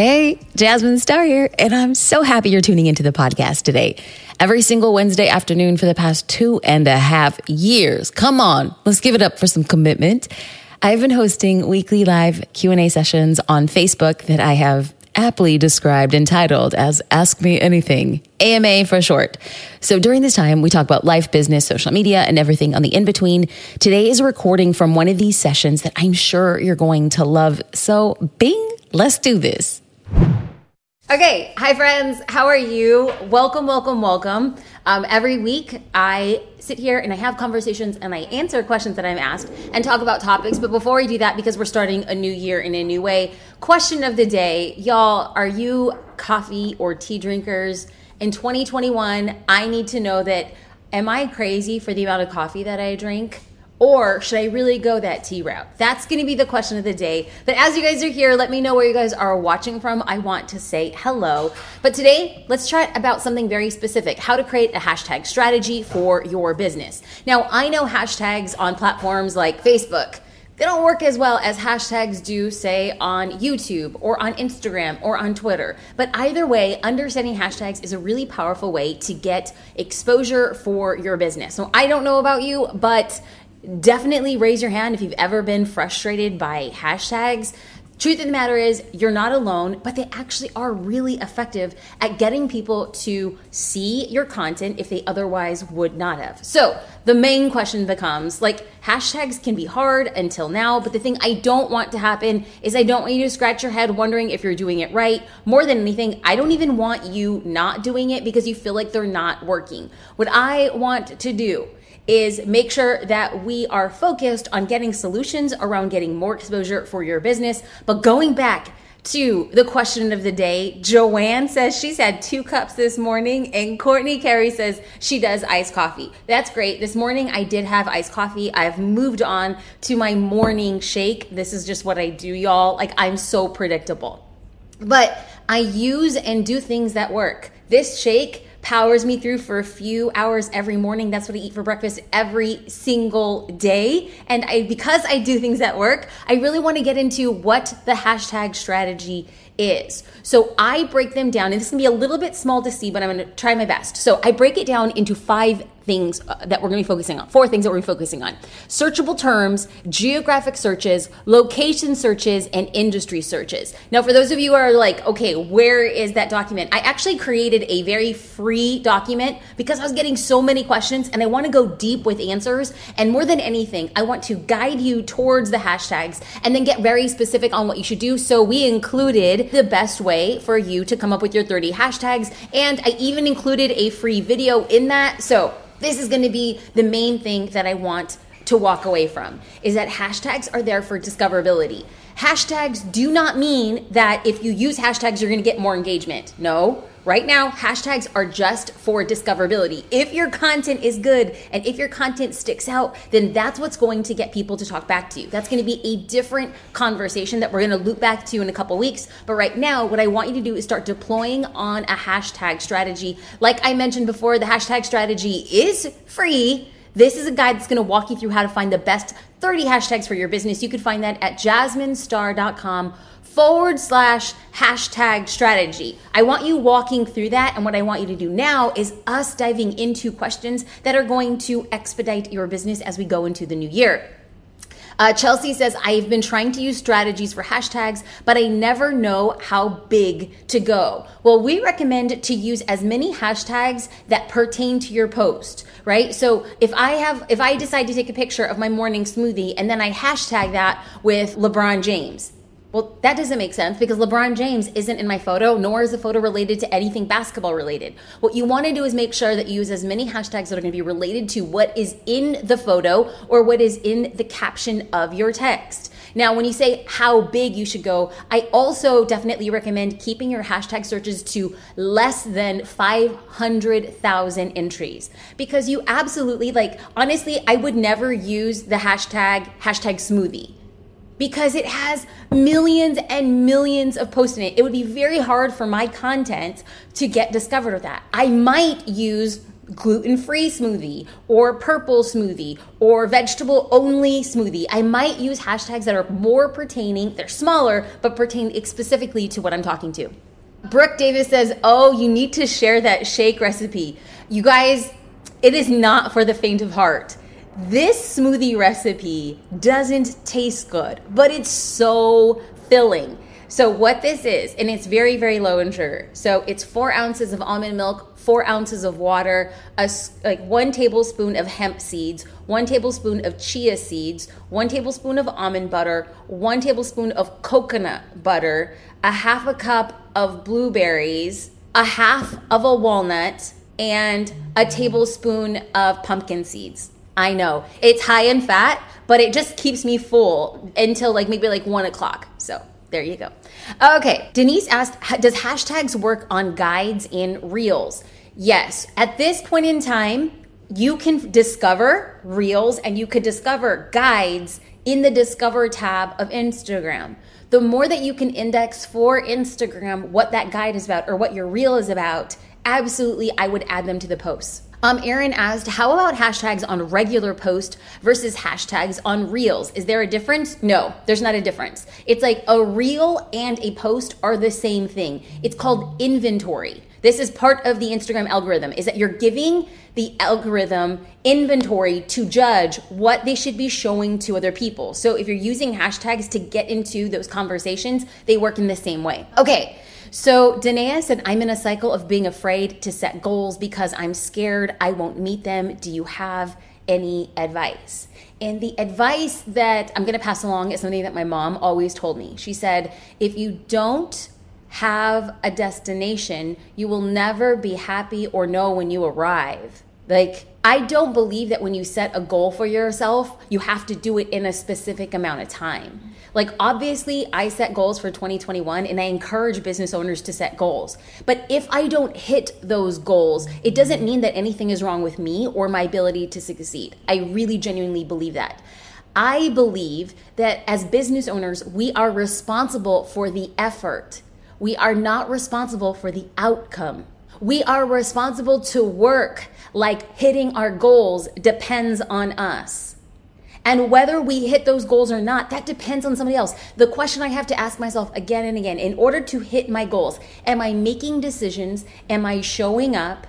Hey, Jasmine Star here, and I'm so happy you're tuning into the podcast today. Every single Wednesday afternoon for the past two and a half years. Come on, let's give it up for some commitment. I've been hosting weekly live Q&A sessions on Facebook that I have aptly described and titled as Ask Me Anything, AMA for short. So during this time, we talk about life, business, social media, and everything on the in between. Today is a recording from one of these sessions that I'm sure you're going to love. So, bing, let's do this. Okay, hi friends, how are you? Welcome, welcome, welcome. Um, every week, I sit here and I have conversations and I answer questions that I'm asked and talk about topics. But before we do that, because we're starting a new year in a new way, question of the day, y'all, are you coffee or tea drinkers? In 2021, I need to know that am I crazy for the amount of coffee that I drink? Or should I really go that tea route? That's going to be the question of the day. But as you guys are here, let me know where you guys are watching from. I want to say hello. But today, let's chat about something very specific how to create a hashtag strategy for your business. Now, I know hashtags on platforms like Facebook. They don't work as well as hashtags do, say, on YouTube or on Instagram or on Twitter. But either way, understanding hashtags is a really powerful way to get exposure for your business. So I don't know about you, but definitely raise your hand if you've ever been frustrated by hashtags. Truth of the matter is, you're not alone, but they actually are really effective at getting people to see your content if they otherwise would not have. So, the main question becomes like, hashtags can be hard until now, but the thing I don't want to happen is I don't want you to scratch your head wondering if you're doing it right. More than anything, I don't even want you not doing it because you feel like they're not working. What I want to do is make sure that we are focused on getting solutions around getting more exposure for your business. But going back to the question of the day, Joanne says she's had two cups this morning, and Courtney Carey says she does iced coffee. That's great. This morning I did have iced coffee. I've moved on to my morning shake. This is just what I do, y'all. Like, I'm so predictable. But I use and do things that work. This shake powers me through for a few hours every morning. That's what I eat for breakfast every single day. And I, because I do things at work, I really want to get into what the hashtag strategy is. So I break them down, and this can be a little bit small to see, but I'm going to try my best. So I break it down into five things uh, that we're going to be focusing on. Four things that we're focusing on searchable terms, geographic searches, location searches, and industry searches. Now, for those of you who are like, okay, where is that document? I actually created a very free document because I was getting so many questions and I want to go deep with answers. And more than anything, I want to guide you towards the hashtags and then get very specific on what you should do. So we included the best way for you to come up with your 30 hashtags. And I even included a free video in that. So this is going to be the main thing that I want to walk away from is that hashtags are there for discoverability. Hashtags do not mean that if you use hashtags, you're going to get more engagement. No. Right now, hashtags are just for discoverability. If your content is good and if your content sticks out, then that's what's going to get people to talk back to you. That's going to be a different conversation that we're going to loop back to in a couple weeks. But right now, what I want you to do is start deploying on a hashtag strategy. Like I mentioned before, the hashtag strategy is free. This is a guide that's going to walk you through how to find the best 30 hashtags for your business. You can find that at jasminestar.com forward slash hashtag strategy. I want you walking through that. And what I want you to do now is us diving into questions that are going to expedite your business as we go into the new year. Uh, Chelsea says, I've been trying to use strategies for hashtags, but I never know how big to go. Well, we recommend to use as many hashtags that pertain to your post, right? So if I have, if I decide to take a picture of my morning smoothie and then I hashtag that with LeBron James, well, that doesn't make sense because LeBron James isn't in my photo, nor is the photo related to anything basketball related. What you want to do is make sure that you use as many hashtags that are going to be related to what is in the photo or what is in the caption of your text. Now, when you say how big you should go, I also definitely recommend keeping your hashtag searches to less than 500,000 entries because you absolutely, like, honestly, I would never use the hashtag, hashtag smoothie because it has millions and millions of posts in it. It would be very hard for my content to get discovered with that. I might use gluten free smoothie or purple smoothie or vegetable only smoothie. I might use hashtags that are more pertaining, they're smaller, but pertain specifically to what I'm talking to. Brooke Davis says, Oh, you need to share that shake recipe. You guys, it is not for the faint of heart. This smoothie recipe doesn't taste good, but it's so filling. So, what this is, and it's very, very low in sugar. So, it's four ounces of almond milk, four ounces of water, a, like one tablespoon of hemp seeds, one tablespoon of chia seeds, one tablespoon of almond butter, one tablespoon of coconut butter, a half a cup of blueberries, a half of a walnut, and a tablespoon of pumpkin seeds. I know it's high in fat, but it just keeps me full until like maybe like one o'clock. So there you go. Okay, Denise asked, does hashtags work on guides in reels? Yes. At this point in time, you can discover reels and you could discover guides in the discover tab of Instagram. The more that you can index for Instagram what that guide is about or what your reel is about, absolutely I would add them to the posts. Um, Aaron asked, how about hashtags on regular post versus hashtags on reels? Is there a difference? No, there's not a difference. It's like a reel and a post are the same thing. It's called inventory. This is part of the Instagram algorithm is that you're giving the algorithm inventory to judge what they should be showing to other people. So if you're using hashtags to get into those conversations, they work in the same way. Okay. So Danae said, I'm in a cycle of being afraid to set goals because I'm scared I won't meet them. Do you have any advice? And the advice that I'm going to pass along is something that my mom always told me. She said, if you don't have a destination, you will never be happy or know when you arrive. Like, I don't believe that when you set a goal for yourself, you have to do it in a specific amount of time. Like, obviously, I set goals for 2021 and I encourage business owners to set goals. But if I don't hit those goals, it doesn't mean that anything is wrong with me or my ability to succeed. I really genuinely believe that. I believe that as business owners, we are responsible for the effort. We are not responsible for the outcome. We are responsible to work like hitting our goals depends on us. And whether we hit those goals or not, that depends on somebody else. The question I have to ask myself again and again in order to hit my goals, am I making decisions? Am I showing up?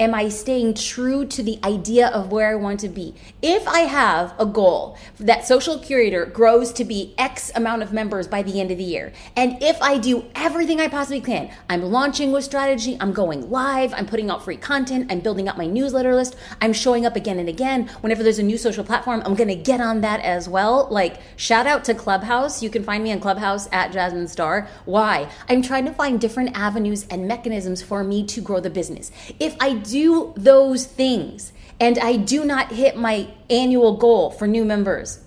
Am I staying true to the idea of where I want to be? If I have a goal that social curator grows to be X amount of members by the end of the year, and if I do everything I possibly can, I'm launching with strategy, I'm going live, I'm putting out free content, I'm building up my newsletter list, I'm showing up again and again. Whenever there's a new social platform, I'm gonna get on that as well. Like, shout out to Clubhouse. You can find me on Clubhouse at Jasmine Star. Why? I'm trying to find different avenues and mechanisms for me to grow the business. If I do those things and I do not hit my annual goal for new members,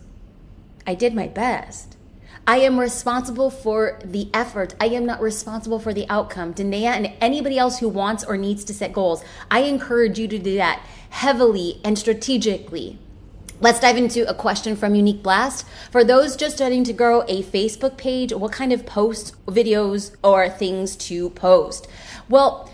I did my best. I am responsible for the effort. I am not responsible for the outcome. Danae and anybody else who wants or needs to set goals, I encourage you to do that heavily and strategically. Let's dive into a question from Unique Blast. For those just starting to grow a Facebook page, what kind of posts, videos, or things to post? Well,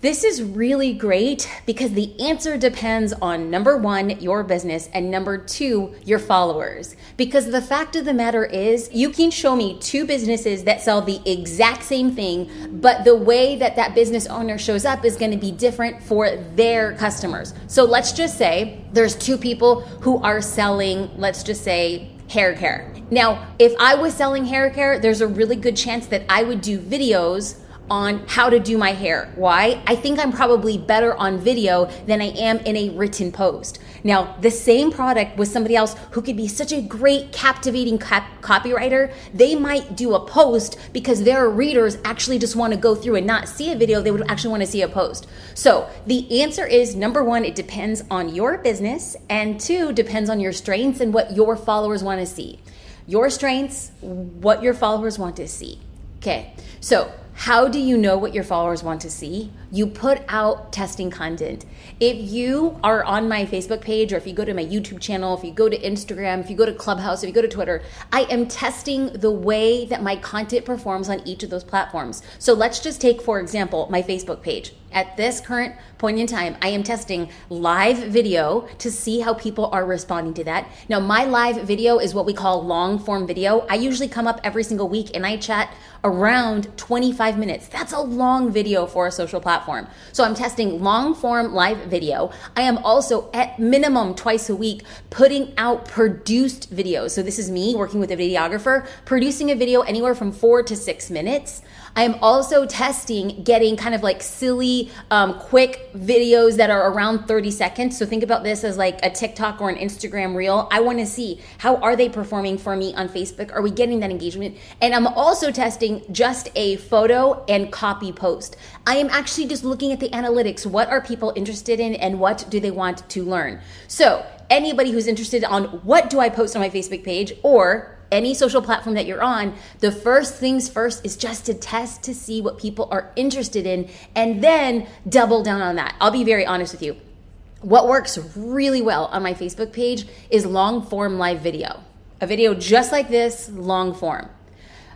this is really great because the answer depends on number one, your business, and number two, your followers. Because the fact of the matter is, you can show me two businesses that sell the exact same thing, but the way that that business owner shows up is going to be different for their customers. So let's just say there's two people who are selling, let's just say, hair care. Now, if I was selling hair care, there's a really good chance that I would do videos on how to do my hair. Why? I think I'm probably better on video than I am in a written post. Now, the same product with somebody else who could be such a great, captivating cap- copywriter, they might do a post because their readers actually just want to go through and not see a video. They would actually want to see a post. So the answer is number one, it depends on your business, and two, depends on your strengths and what your followers want to see. Your strengths, what your followers want to see. Okay, so how do you know what your followers want to see? You put out testing content. If you are on my Facebook page, or if you go to my YouTube channel, if you go to Instagram, if you go to Clubhouse, if you go to Twitter, I am testing the way that my content performs on each of those platforms. So let's just take, for example, my Facebook page. At this current point in time, I am testing live video to see how people are responding to that. Now, my live video is what we call long form video. I usually come up every single week and I chat around 25 minutes. That's a long video for a social platform. So I'm testing long form live video. I am also at minimum twice a week putting out produced videos. So this is me working with a videographer, producing a video anywhere from four to six minutes. I am also testing getting kind of like silly, um, quick videos that are around 30 seconds. So think about this as like a TikTok or an Instagram reel. I want to see how are they performing for me on Facebook? Are we getting that engagement? And I'm also testing just a photo and copy post. I am actually just looking at the analytics. What are people interested in and what do they want to learn? So anybody who's interested on what do I post on my Facebook page or any social platform that you're on, the first things first is just to test to see what people are interested in and then double down on that. I'll be very honest with you. What works really well on my Facebook page is long form live video. A video just like this, long form.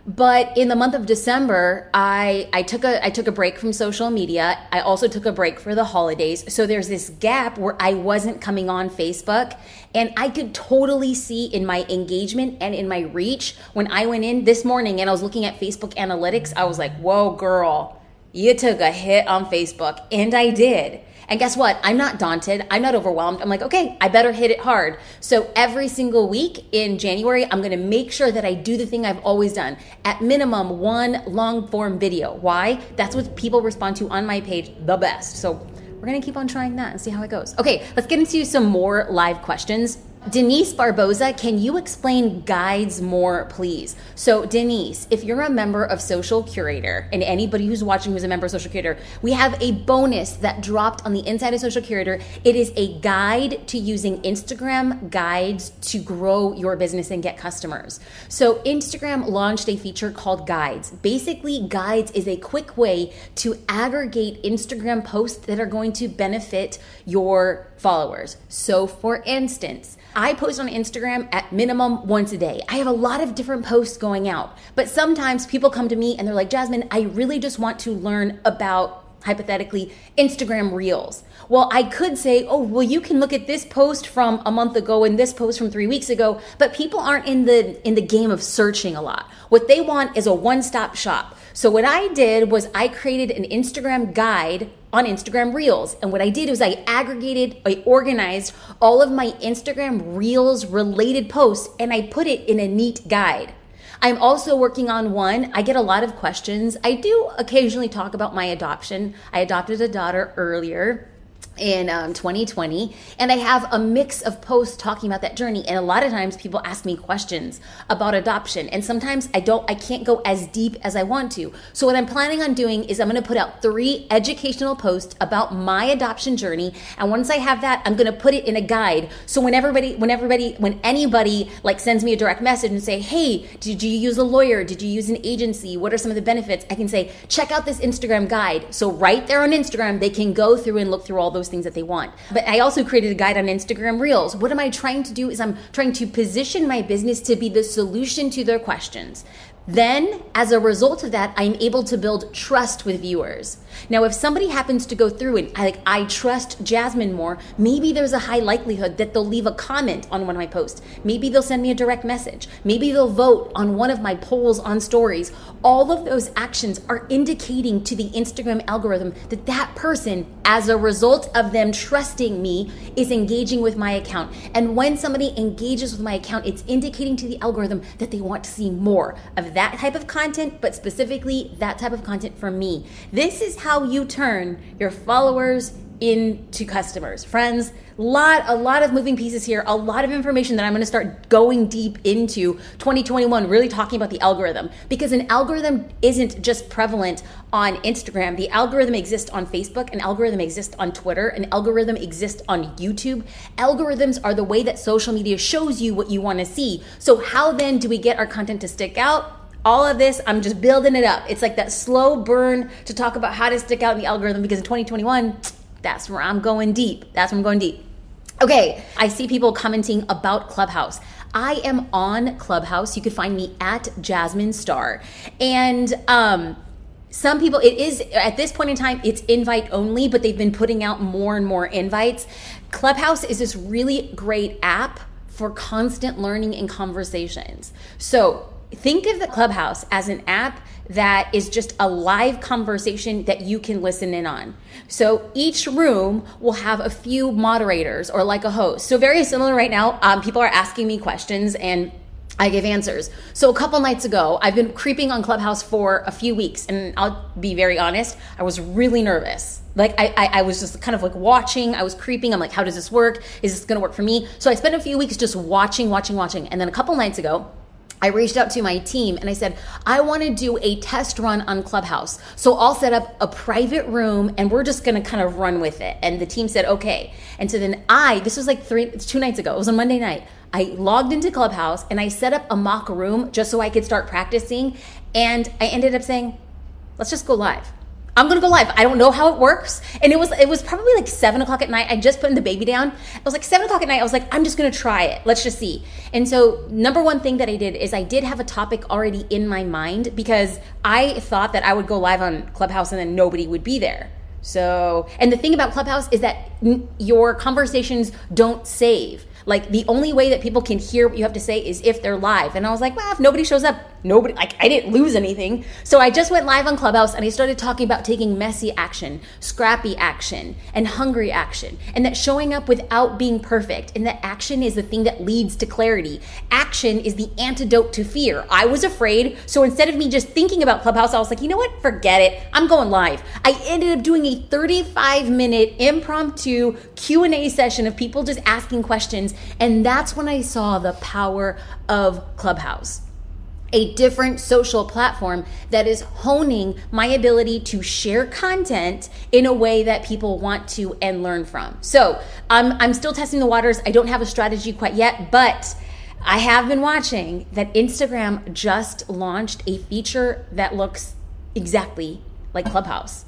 But in the month of December, I, I took a I took a break from social media. I also took a break for the holidays. So there's this gap where I wasn't coming on Facebook and I could totally see in my engagement and in my reach when I went in this morning and I was looking at Facebook analytics, I was like, "Whoa, girl, you took a hit on Facebook." And I did. And guess what? I'm not daunted. I'm not overwhelmed. I'm like, okay, I better hit it hard. So every single week in January, I'm going to make sure that I do the thing I've always done. At minimum, one long form video. Why? That's what people respond to on my page the best. So we're going to keep on trying that and see how it goes. Okay, let's get into some more live questions. Denise Barboza, can you explain guides more, please? So, Denise, if you're a member of Social Curator, and anybody who's watching who's a member of Social Curator, we have a bonus that dropped on the inside of Social Curator. It is a guide to using Instagram guides to grow your business and get customers. So, Instagram launched a feature called Guides. Basically, Guides is a quick way to aggregate Instagram posts that are going to benefit your followers. So, for instance, I post on Instagram at minimum once a day. I have a lot of different posts going out, but sometimes people come to me and they're like, Jasmine, I really just want to learn about hypothetically Instagram reels. Well, I could say, oh, well, you can look at this post from a month ago and this post from 3 weeks ago, but people aren't in the in the game of searching a lot. What they want is a one-stop shop. So what I did was I created an Instagram guide on Instagram Reels. And what I did was I aggregated, I organized all of my Instagram Reels related posts and I put it in a neat guide. I'm also working on one. I get a lot of questions. I do occasionally talk about my adoption. I adopted a daughter earlier in um, 2020 and i have a mix of posts talking about that journey and a lot of times people ask me questions about adoption and sometimes i don't i can't go as deep as i want to. So what i'm planning on doing is i'm going to put out three educational posts about my adoption journey and once i have that i'm going to put it in a guide. So when everybody when everybody when anybody like sends me a direct message and say hey did you use a lawyer? Did you use an agency? What are some of the benefits? I can say check out this instagram guide. So right there on instagram they can go through and look through all those those things that they want. But I also created a guide on Instagram Reels. What am I trying to do is I'm trying to position my business to be the solution to their questions. Then, as a result of that, I'm able to build trust with viewers. Now, if somebody happens to go through and I, like I trust Jasmine more, maybe there's a high likelihood that they'll leave a comment on one of my posts. Maybe they'll send me a direct message. Maybe they'll vote on one of my polls on stories. All of those actions are indicating to the Instagram algorithm that that person, as a result of them trusting me, is engaging with my account. And when somebody engages with my account, it's indicating to the algorithm that they want to see more of that type of content, but specifically that type of content for me. This is how you turn your followers into customers. Friends, lot a lot of moving pieces here, a lot of information that I'm going to start going deep into 2021 really talking about the algorithm because an algorithm isn't just prevalent on Instagram. The algorithm exists on Facebook, an algorithm exists on Twitter, an algorithm exists on YouTube. Algorithms are the way that social media shows you what you want to see. So how then do we get our content to stick out? All of this, I'm just building it up. It's like that slow burn to talk about how to stick out in the algorithm because in 2021, that's where I'm going deep. That's where I'm going deep. Okay, I see people commenting about Clubhouse. I am on Clubhouse. You could find me at Jasmine Star. And um, some people it is at this point in time it's invite only but they've been putting out more and more invites clubhouse is this really great app for constant learning and conversations so think of the clubhouse as an app that is just a live conversation that you can listen in on. So each room will have a few moderators or like a host. So very similar right now. Um, people are asking me questions and I give answers. So a couple nights ago, I've been creeping on Clubhouse for a few weeks, and I'll be very honest, I was really nervous. Like I, I, I was just kind of like watching. I was creeping. I'm like, how does this work? Is this to work for me? So I spent a few weeks just watching, watching, watching, and then a couple nights ago, I reached out to my team and I said, I want to do a test run on Clubhouse. So I'll set up a private room and we're just going to kind of run with it. And the team said, okay. And so then I, this was like three, two nights ago, it was on Monday night. I logged into Clubhouse and I set up a mock room just so I could start practicing. And I ended up saying, let's just go live. I'm gonna go live. I don't know how it works. And it was it was probably like seven o'clock at night. I just put the baby down. It was like seven o'clock at night. I was like, I'm just gonna try it. Let's just see. And so number one thing that I did is I did have a topic already in my mind because I thought that I would go live on Clubhouse and then nobody would be there. So, and the thing about Clubhouse is that your conversations don't save. Like the only way that people can hear what you have to say is if they're live. And I was like, well, if nobody shows up, nobody, like I didn't lose anything. So I just went live on Clubhouse and I started talking about taking messy action, scrappy action, and hungry action. And that showing up without being perfect. And that action is the thing that leads to clarity. Action is the antidote to fear. I was afraid. So instead of me just thinking about Clubhouse, I was like, you know what? Forget it. I'm going live. I ended up doing a 35 minute impromptu Q&A session of people just asking questions and that's when I saw the power of Clubhouse a different social platform that is honing my ability to share content in a way that people want to and learn from. So I'm, I'm still testing the waters. I don't have a strategy quite yet, but I have been watching that Instagram just launched a feature that looks exactly like Clubhouse.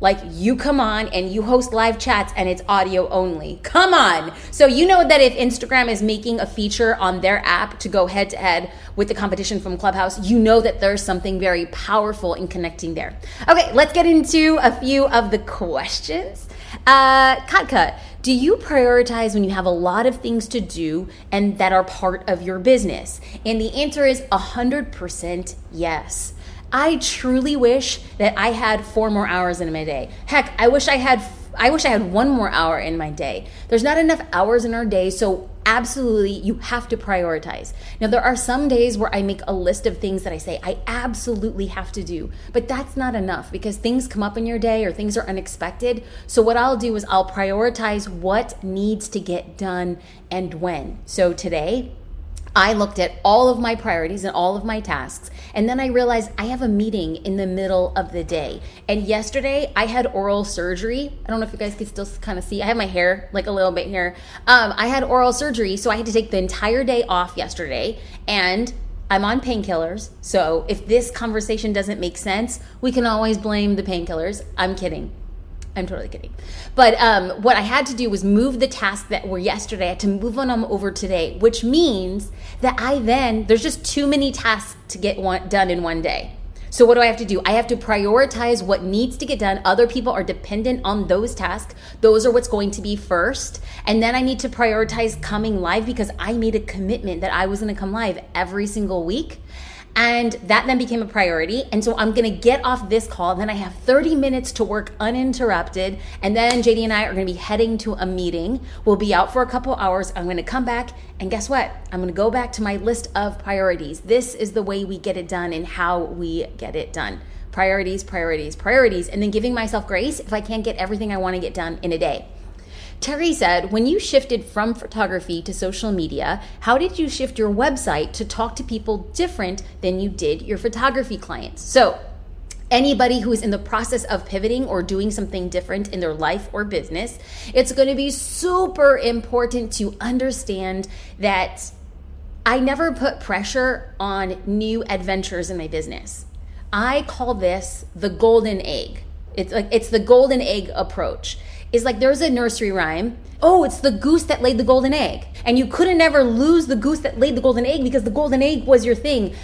Like you come on and you host live chats and it's audio only. Come on. So you know that if Instagram is making a feature on their app to go head to head with the competition from Clubhouse, you know that there's something very powerful in connecting there. Okay, let's get into a few of the questions. Uh, Katka, do you prioritize when you have a lot of things to do and that are part of your business? And the answer is 100% yes. I truly wish that I had four more hours in my day. Heck, I wish I had I wish I had one more hour in my day. There's not enough hours in our day, so absolutely you have to prioritize. Now there are some days where I make a list of things that I say I absolutely have to do, but that's not enough because things come up in your day or things are unexpected. So what I'll do is I'll prioritize what needs to get done and when. So today, I looked at all of my priorities and all of my tasks, and then I realized I have a meeting in the middle of the day. And yesterday I had oral surgery. I don't know if you guys can still kind of see. I have my hair like a little bit here. Um, I had oral surgery, so I had to take the entire day off yesterday, and I'm on painkillers. So if this conversation doesn't make sense, we can always blame the painkillers. I'm kidding. I'm totally kidding. But um, what I had to do was move the tasks that were yesterday. I had to move on them over today, which means that I then, there's just too many tasks to get one, done in one day. So, what do I have to do? I have to prioritize what needs to get done. Other people are dependent on those tasks. Those are what's going to be first. And then I need to prioritize coming live because I made a commitment that I was going to come live every single week. And that then became a priority. And so I'm gonna get off this call. Then I have 30 minutes to work uninterrupted. And then JD and I are gonna be heading to a meeting. We'll be out for a couple hours. I'm gonna come back. And guess what? I'm gonna go back to my list of priorities. This is the way we get it done and how we get it done. Priorities, priorities, priorities. And then giving myself grace if I can't get everything I wanna get done in a day. Terry said, when you shifted from photography to social media, how did you shift your website to talk to people different than you did your photography clients? So, anybody who is in the process of pivoting or doing something different in their life or business, it's going to be super important to understand that I never put pressure on new adventures in my business. I call this the golden egg. It's like it's the golden egg approach is like there's a nursery rhyme. Oh, it's the goose that laid the golden egg. And you couldn't ever lose the goose that laid the golden egg because the golden egg was your thing.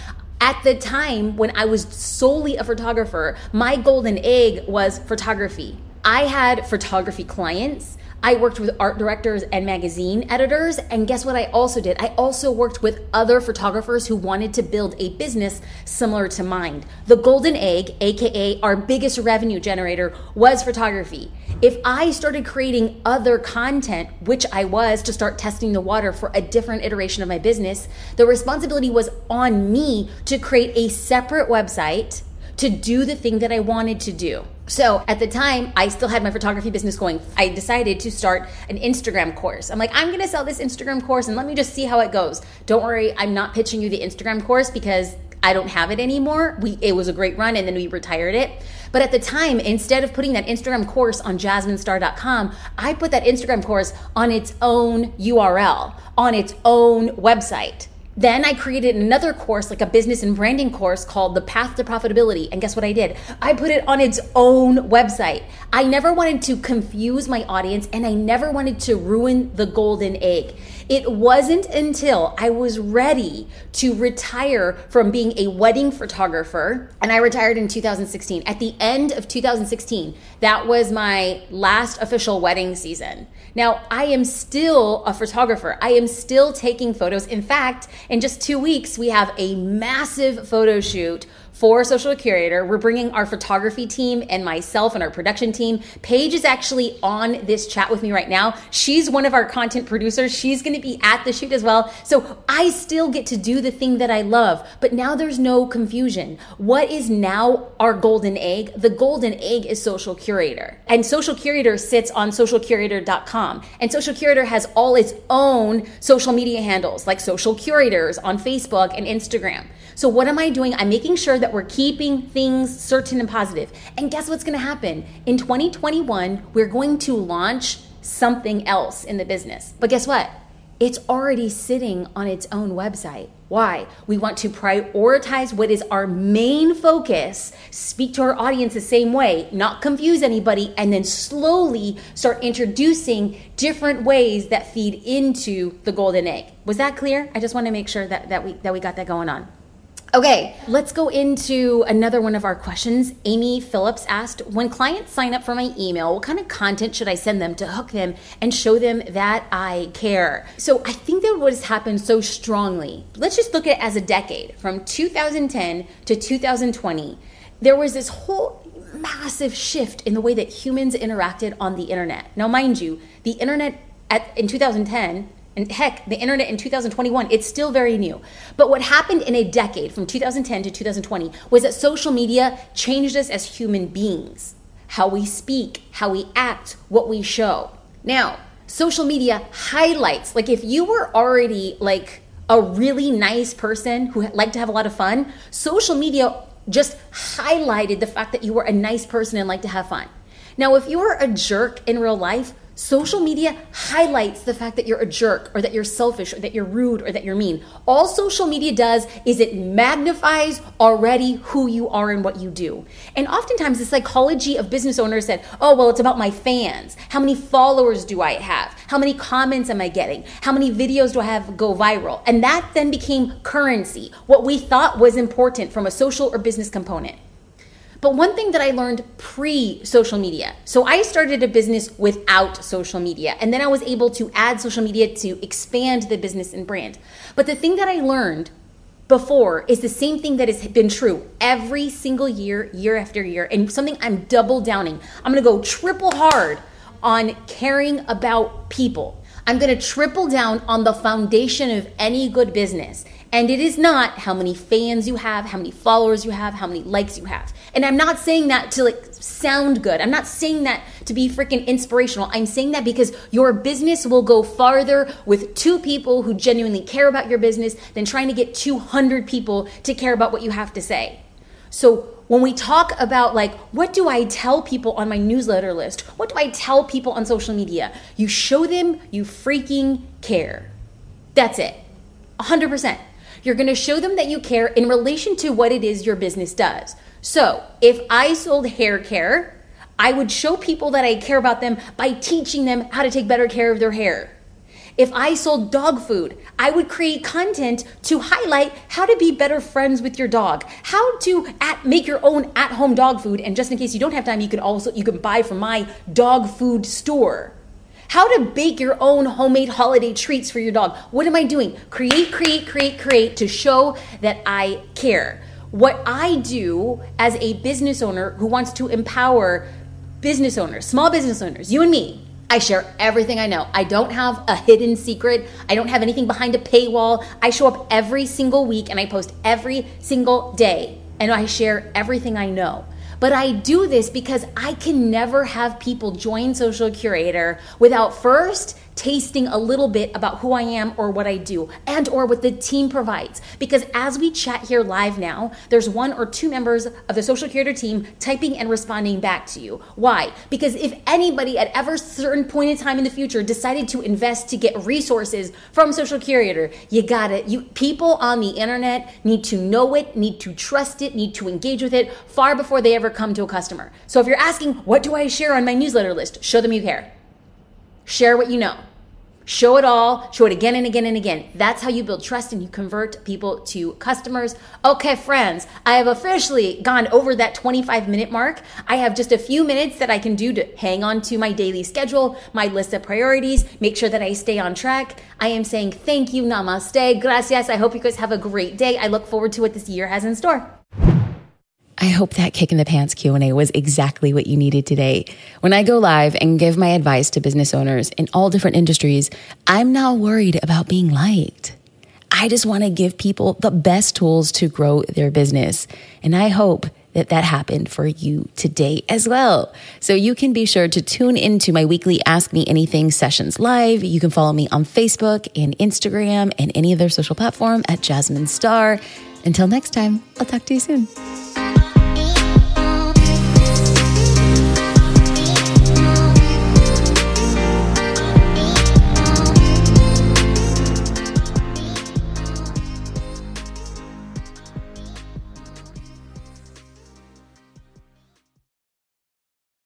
At the time when I was solely a photographer, my golden egg was photography. I had photography clients I worked with art directors and magazine editors. And guess what I also did? I also worked with other photographers who wanted to build a business similar to mine. The golden egg, AKA our biggest revenue generator, was photography. If I started creating other content, which I was to start testing the water for a different iteration of my business, the responsibility was on me to create a separate website to do the thing that I wanted to do. So at the time, I still had my photography business going. I decided to start an Instagram course. I'm like, I'm gonna sell this Instagram course and let me just see how it goes. Don't worry, I'm not pitching you the Instagram course because I don't have it anymore. We it was a great run and then we retired it. But at the time, instead of putting that Instagram course on jasminestar.com, I put that Instagram course on its own URL, on its own website. Then I created another course, like a business and branding course called The Path to Profitability. And guess what I did? I put it on its own website. I never wanted to confuse my audience and I never wanted to ruin the golden egg. It wasn't until I was ready to retire from being a wedding photographer, and I retired in 2016. At the end of 2016, that was my last official wedding season. Now, I am still a photographer. I am still taking photos. In fact, in just two weeks, we have a massive photo shoot for Social Curator. We're bringing our photography team and myself and our production team. Paige is actually on this chat with me right now. She's one of our content producers. She's going to be at the shoot as well. So I still get to do the thing that I love, but now there's no confusion. What is now our golden egg? The golden egg is Social Curator. And Social Curator sits on socialcurator.com. And Social Curator has all its own social media handles like Social Curators on Facebook and Instagram. So, what am I doing? I'm making sure that we're keeping things certain and positive. And guess what's going to happen? In 2021, we're going to launch something else in the business. But guess what? It's already sitting on its own website. Why? We want to prioritize what is our main focus, speak to our audience the same way, not confuse anybody, and then slowly start introducing different ways that feed into the golden egg. Was that clear? I just want to make sure that, that we that we got that going on. Okay, let's go into another one of our questions. Amy Phillips asked When clients sign up for my email, what kind of content should I send them to hook them and show them that I care? So I think that what has happened so strongly, let's just look at it as a decade from 2010 to 2020. There was this whole massive shift in the way that humans interacted on the internet. Now, mind you, the internet at, in 2010 and heck, the internet in 2021, it's still very new. But what happened in a decade from 2010 to 2020 was that social media changed us as human beings how we speak, how we act, what we show. Now, social media highlights, like if you were already like a really nice person who liked to have a lot of fun, social media just highlighted the fact that you were a nice person and like to have fun. Now, if you were a jerk in real life, Social media highlights the fact that you're a jerk or that you're selfish or that you're rude or that you're mean. All social media does is it magnifies already who you are and what you do. And oftentimes the psychology of business owners said, oh, well, it's about my fans. How many followers do I have? How many comments am I getting? How many videos do I have go viral? And that then became currency, what we thought was important from a social or business component. But one thing that I learned pre social media so I started a business without social media, and then I was able to add social media to expand the business and brand. But the thing that I learned before is the same thing that has been true every single year, year after year, and something I'm double downing. I'm gonna go triple hard on caring about people. I'm gonna triple down on the foundation of any good business. And it is not how many fans you have, how many followers you have, how many likes you have. And I'm not saying that to like sound good. I'm not saying that to be freaking inspirational. I'm saying that because your business will go farther with two people who genuinely care about your business than trying to get 200 people to care about what you have to say. So when we talk about like what do I tell people on my newsletter list? What do I tell people on social media? You show them you freaking care. That's it. 100%. You're going to show them that you care in relation to what it is your business does. So, if I sold hair care, I would show people that I care about them by teaching them how to take better care of their hair. If I sold dog food, I would create content to highlight how to be better friends with your dog, how to at, make your own at-home dog food, and just in case you don't have time, you can also you can buy from my dog food store. How to bake your own homemade holiday treats for your dog. What am I doing? Create, create, create, create to show that I care. What I do as a business owner who wants to empower business owners, small business owners, you and me, I share everything I know. I don't have a hidden secret. I don't have anything behind a paywall. I show up every single week and I post every single day and I share everything I know. But I do this because I can never have people join Social Curator without first tasting a little bit about who I am or what I do and or what the team provides. Because as we chat here live now, there's one or two members of the social curator team typing and responding back to you. Why? Because if anybody at ever certain point in time in the future decided to invest to get resources from social curator, you got it. You people on the internet need to know it, need to trust it, need to engage with it far before they ever come to a customer. So if you're asking, what do I share on my newsletter list? Show them you care. Share what you know. Show it all, show it again and again and again. That's how you build trust and you convert people to customers. Okay, friends, I have officially gone over that 25 minute mark. I have just a few minutes that I can do to hang on to my daily schedule, my list of priorities, make sure that I stay on track. I am saying thank you, namaste, gracias. I hope you guys have a great day. I look forward to what this year has in store. I hope that kick in the pants Q&A was exactly what you needed today. When I go live and give my advice to business owners in all different industries, I'm not worried about being liked. I just want to give people the best tools to grow their business. And I hope that that happened for you today as well. So you can be sure to tune into my weekly Ask Me Anything sessions live. You can follow me on Facebook and Instagram and any other social platform at Jasmine Star. Until next time, I'll talk to you soon.